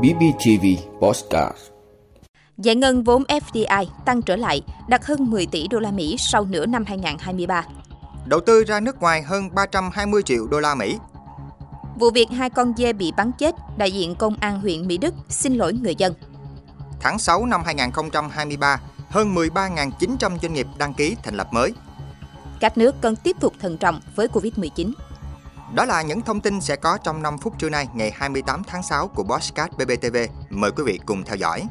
BBTV Postcard Giải ngân vốn FDI tăng trở lại, đạt hơn 10 tỷ đô la Mỹ sau nửa năm 2023. Đầu tư ra nước ngoài hơn 320 triệu đô la Mỹ. Vụ việc hai con dê bị bắn chết, đại diện công an huyện Mỹ Đức xin lỗi người dân. Tháng 6 năm 2023, hơn 13.900 doanh nghiệp đăng ký thành lập mới. Các nước cần tiếp tục thận trọng với Covid-19. Đó là những thông tin sẽ có trong 5 phút trưa nay ngày 28 tháng 6 của Bosscat BBTV. Mời quý vị cùng theo dõi.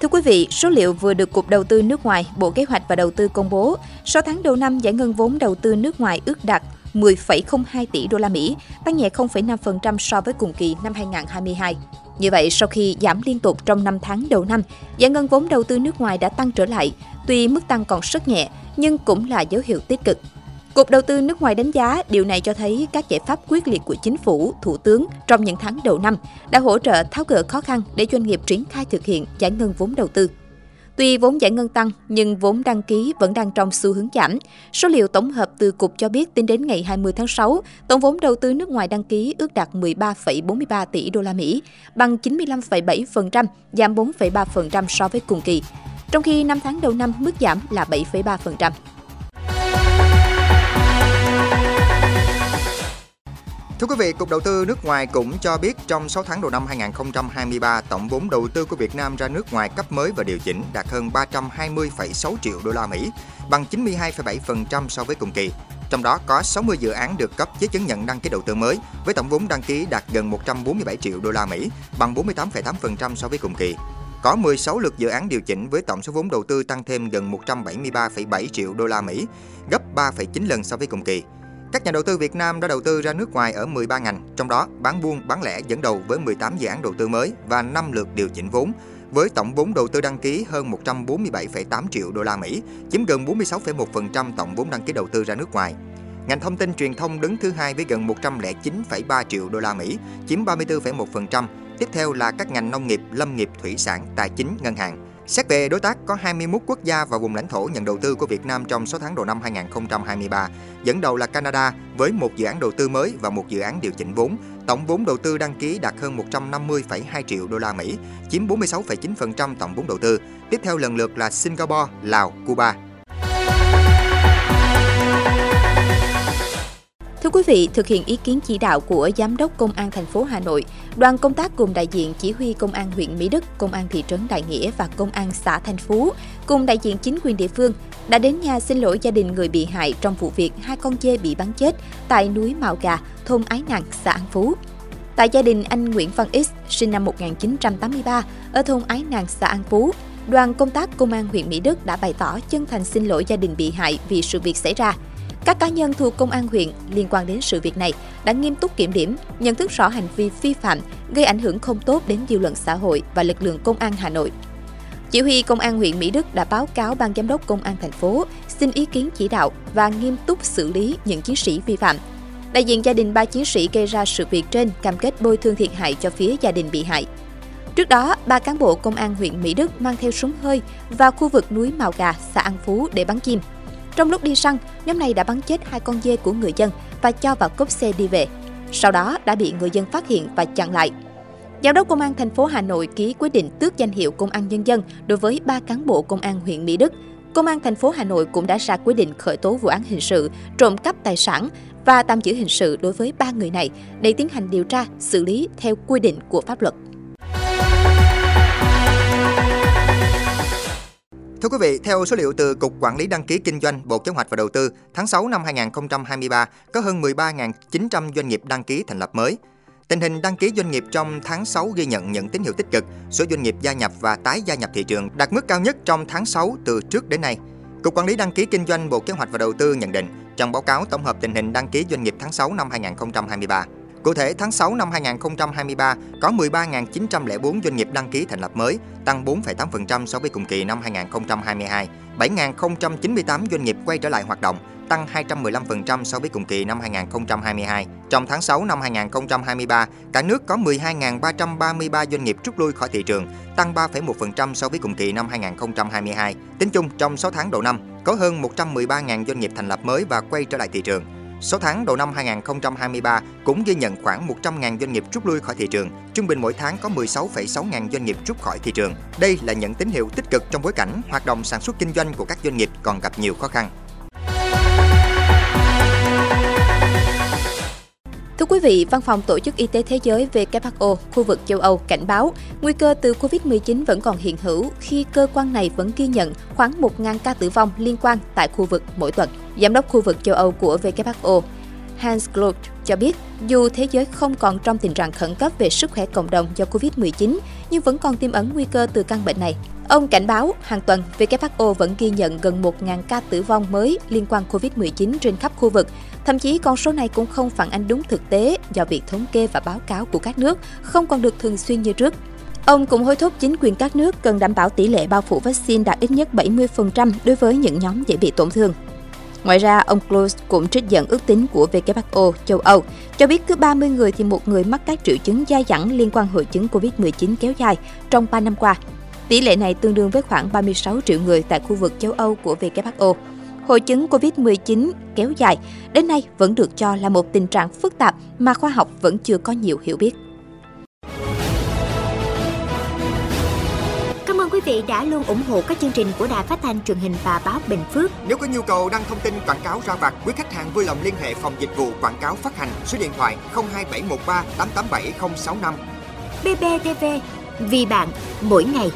Thưa quý vị, số liệu vừa được Cục Đầu tư nước ngoài, Bộ Kế hoạch và Đầu tư công bố, 6 tháng đầu năm giải ngân vốn đầu tư nước ngoài ước đạt 10,02 tỷ đô la Mỹ, tăng nhẹ 0,5% so với cùng kỳ năm 2022. Như vậy, sau khi giảm liên tục trong 5 tháng đầu năm, giải ngân vốn đầu tư nước ngoài đã tăng trở lại, tuy mức tăng còn rất nhẹ, nhưng cũng là dấu hiệu tích cực. Cục Đầu tư nước ngoài đánh giá điều này cho thấy các giải pháp quyết liệt của chính phủ, thủ tướng trong những tháng đầu năm đã hỗ trợ tháo gỡ khó khăn để doanh nghiệp triển khai thực hiện giải ngân vốn đầu tư. Tuy vốn giải ngân tăng, nhưng vốn đăng ký vẫn đang trong xu hướng giảm. Số liệu tổng hợp từ Cục cho biết tính đến ngày 20 tháng 6, tổng vốn đầu tư nước ngoài đăng ký ước đạt 13,43 tỷ đô la Mỹ, bằng 95,7%, giảm 4,3% so với cùng kỳ. Trong khi 5 tháng đầu năm mức giảm là 7,3%. Thưa quý vị, Cục Đầu tư nước ngoài cũng cho biết trong 6 tháng đầu năm 2023, tổng vốn đầu tư của Việt Nam ra nước ngoài cấp mới và điều chỉnh đạt hơn 320,6 triệu đô la Mỹ, bằng 92,7% so với cùng kỳ. Trong đó có 60 dự án được cấp giấy chứng nhận đăng ký đầu tư mới với tổng vốn đăng ký đạt gần 147 triệu đô la Mỹ, bằng 48,8% so với cùng kỳ. Có 16 lượt dự án điều chỉnh với tổng số vốn đầu tư tăng thêm gần 173,7 triệu đô la Mỹ, gấp 3,9 lần so với cùng kỳ. Các nhà đầu tư Việt Nam đã đầu tư ra nước ngoài ở 13 ngành, trong đó bán buôn, bán lẻ dẫn đầu với 18 dự án đầu tư mới và 5 lượt điều chỉnh vốn, với tổng vốn đầu tư đăng ký hơn 147,8 triệu đô la Mỹ, chiếm gần 46,1% tổng vốn đăng ký đầu tư ra nước ngoài. Ngành thông tin truyền thông đứng thứ hai với gần 109,3 triệu đô la Mỹ, chiếm 34,1%. Tiếp theo là các ngành nông nghiệp, lâm nghiệp, thủy sản, tài chính, ngân hàng. Xét về đối tác, có 21 quốc gia và vùng lãnh thổ nhận đầu tư của Việt Nam trong 6 tháng đầu năm 2023. Dẫn đầu là Canada với một dự án đầu tư mới và một dự án điều chỉnh vốn. Tổng vốn đầu tư đăng ký đạt hơn 150,2 triệu đô la Mỹ, chiếm 46,9% tổng vốn đầu tư. Tiếp theo lần lượt là Singapore, Lào, Cuba. Thưa quý vị, thực hiện ý kiến chỉ đạo của Giám đốc Công an thành phố Hà Nội, đoàn công tác cùng đại diện chỉ huy Công an huyện Mỹ Đức, Công an thị trấn Đại Nghĩa và Công an xã Thành Phú, cùng đại diện chính quyền địa phương đã đến nhà xin lỗi gia đình người bị hại trong vụ việc hai con dê bị bắn chết tại núi Mạo Gà, thôn Ái Nặng, xã An Phú. Tại gia đình anh Nguyễn Văn X, sinh năm 1983, ở thôn Ái Nàng, xã An Phú, đoàn công tác Công an huyện Mỹ Đức đã bày tỏ chân thành xin lỗi gia đình bị hại vì sự việc xảy ra – các cá nhân thuộc công an huyện liên quan đến sự việc này đã nghiêm túc kiểm điểm, nhận thức rõ hành vi vi phạm, gây ảnh hưởng không tốt đến dư luận xã hội và lực lượng công an Hà Nội. Chỉ huy công an huyện Mỹ Đức đã báo cáo ban giám đốc công an thành phố xin ý kiến chỉ đạo và nghiêm túc xử lý những chiến sĩ vi phạm. Đại diện gia đình ba chiến sĩ gây ra sự việc trên cam kết bồi thường thiệt hại cho phía gia đình bị hại. Trước đó, ba cán bộ công an huyện Mỹ Đức mang theo súng hơi vào khu vực núi Mào Gà, xã An Phú để bắn chim. Trong lúc đi săn, nhóm này đã bắn chết hai con dê của người dân và cho vào cốp xe đi về. Sau đó đã bị người dân phát hiện và chặn lại. Giám đốc Công an thành phố Hà Nội ký quyết định tước danh hiệu Công an Nhân dân đối với ba cán bộ Công an huyện Mỹ Đức. Công an thành phố Hà Nội cũng đã ra quyết định khởi tố vụ án hình sự, trộm cắp tài sản và tạm giữ hình sự đối với ba người này để tiến hành điều tra, xử lý theo quy định của pháp luật. Thưa quý vị, theo số liệu từ Cục Quản lý Đăng ký Kinh doanh Bộ Kế hoạch và Đầu tư, tháng 6 năm 2023 có hơn 13.900 doanh nghiệp đăng ký thành lập mới. Tình hình đăng ký doanh nghiệp trong tháng 6 ghi nhận những tín hiệu tích cực, số doanh nghiệp gia nhập và tái gia nhập thị trường đạt mức cao nhất trong tháng 6 từ trước đến nay. Cục Quản lý Đăng ký Kinh doanh Bộ Kế hoạch và Đầu tư nhận định, trong báo cáo tổng hợp tình hình đăng ký doanh nghiệp tháng 6 năm 2023, Cụ thể, tháng 6 năm 2023 có 13.904 doanh nghiệp đăng ký thành lập mới, tăng 4,8% so với cùng kỳ năm 2022. 7.098 doanh nghiệp quay trở lại hoạt động, tăng 215% so với cùng kỳ năm 2022. Trong tháng 6 năm 2023, cả nước có 12.333 doanh nghiệp rút lui khỏi thị trường, tăng 3,1% so với cùng kỳ năm 2022. Tính chung, trong 6 tháng đầu năm, có hơn 113.000 doanh nghiệp thành lập mới và quay trở lại thị trường. 6 tháng đầu năm 2023 cũng ghi nhận khoảng 100.000 doanh nghiệp rút lui khỏi thị trường. Trung bình mỗi tháng có 16,6 ngàn doanh nghiệp rút khỏi thị trường. Đây là những tín hiệu tích cực trong bối cảnh hoạt động sản xuất kinh doanh của các doanh nghiệp còn gặp nhiều khó khăn. Thưa quý vị, Văn phòng Tổ chức Y tế Thế giới WHO, khu vực châu Âu cảnh báo nguy cơ từ COVID-19 vẫn còn hiện hữu khi cơ quan này vẫn ghi nhận khoảng 1.000 ca tử vong liên quan tại khu vực mỗi tuần. Giám đốc khu vực châu Âu của WHO, Hans Kluge cho biết, dù thế giới không còn trong tình trạng khẩn cấp về sức khỏe cộng đồng do COVID-19, nhưng vẫn còn tiềm ẩn nguy cơ từ căn bệnh này. Ông cảnh báo hàng tuần WHO vẫn ghi nhận gần 1.000 ca tử vong mới liên quan COVID-19 trên khắp khu vực. Thậm chí con số này cũng không phản ánh đúng thực tế do việc thống kê và báo cáo của các nước không còn được thường xuyên như trước. Ông cũng hối thúc chính quyền các nước cần đảm bảo tỷ lệ bao phủ vaccine đạt ít nhất 70% đối với những nhóm dễ bị tổn thương. Ngoài ra, ông Close cũng trích dẫn ước tính của WHO châu Âu, cho biết cứ 30 người thì một người mắc các triệu chứng dai dẳng liên quan hội chứng COVID-19 kéo dài trong 3 năm qua. Tỷ lệ này tương đương với khoảng 36 triệu người tại khu vực châu Âu của WHO. Hội chứng COVID-19 kéo dài đến nay vẫn được cho là một tình trạng phức tạp mà khoa học vẫn chưa có nhiều hiểu biết. Cảm ơn quý vị đã luôn ủng hộ các chương trình của Đài Phát thanh truyền hình và báo Bình Phước. Nếu có nhu cầu đăng thông tin quảng cáo ra vặt, quý khách hàng vui lòng liên hệ phòng dịch vụ quảng cáo phát hành số điện thoại 02713 887065. BBTV, vì bạn, mỗi ngày.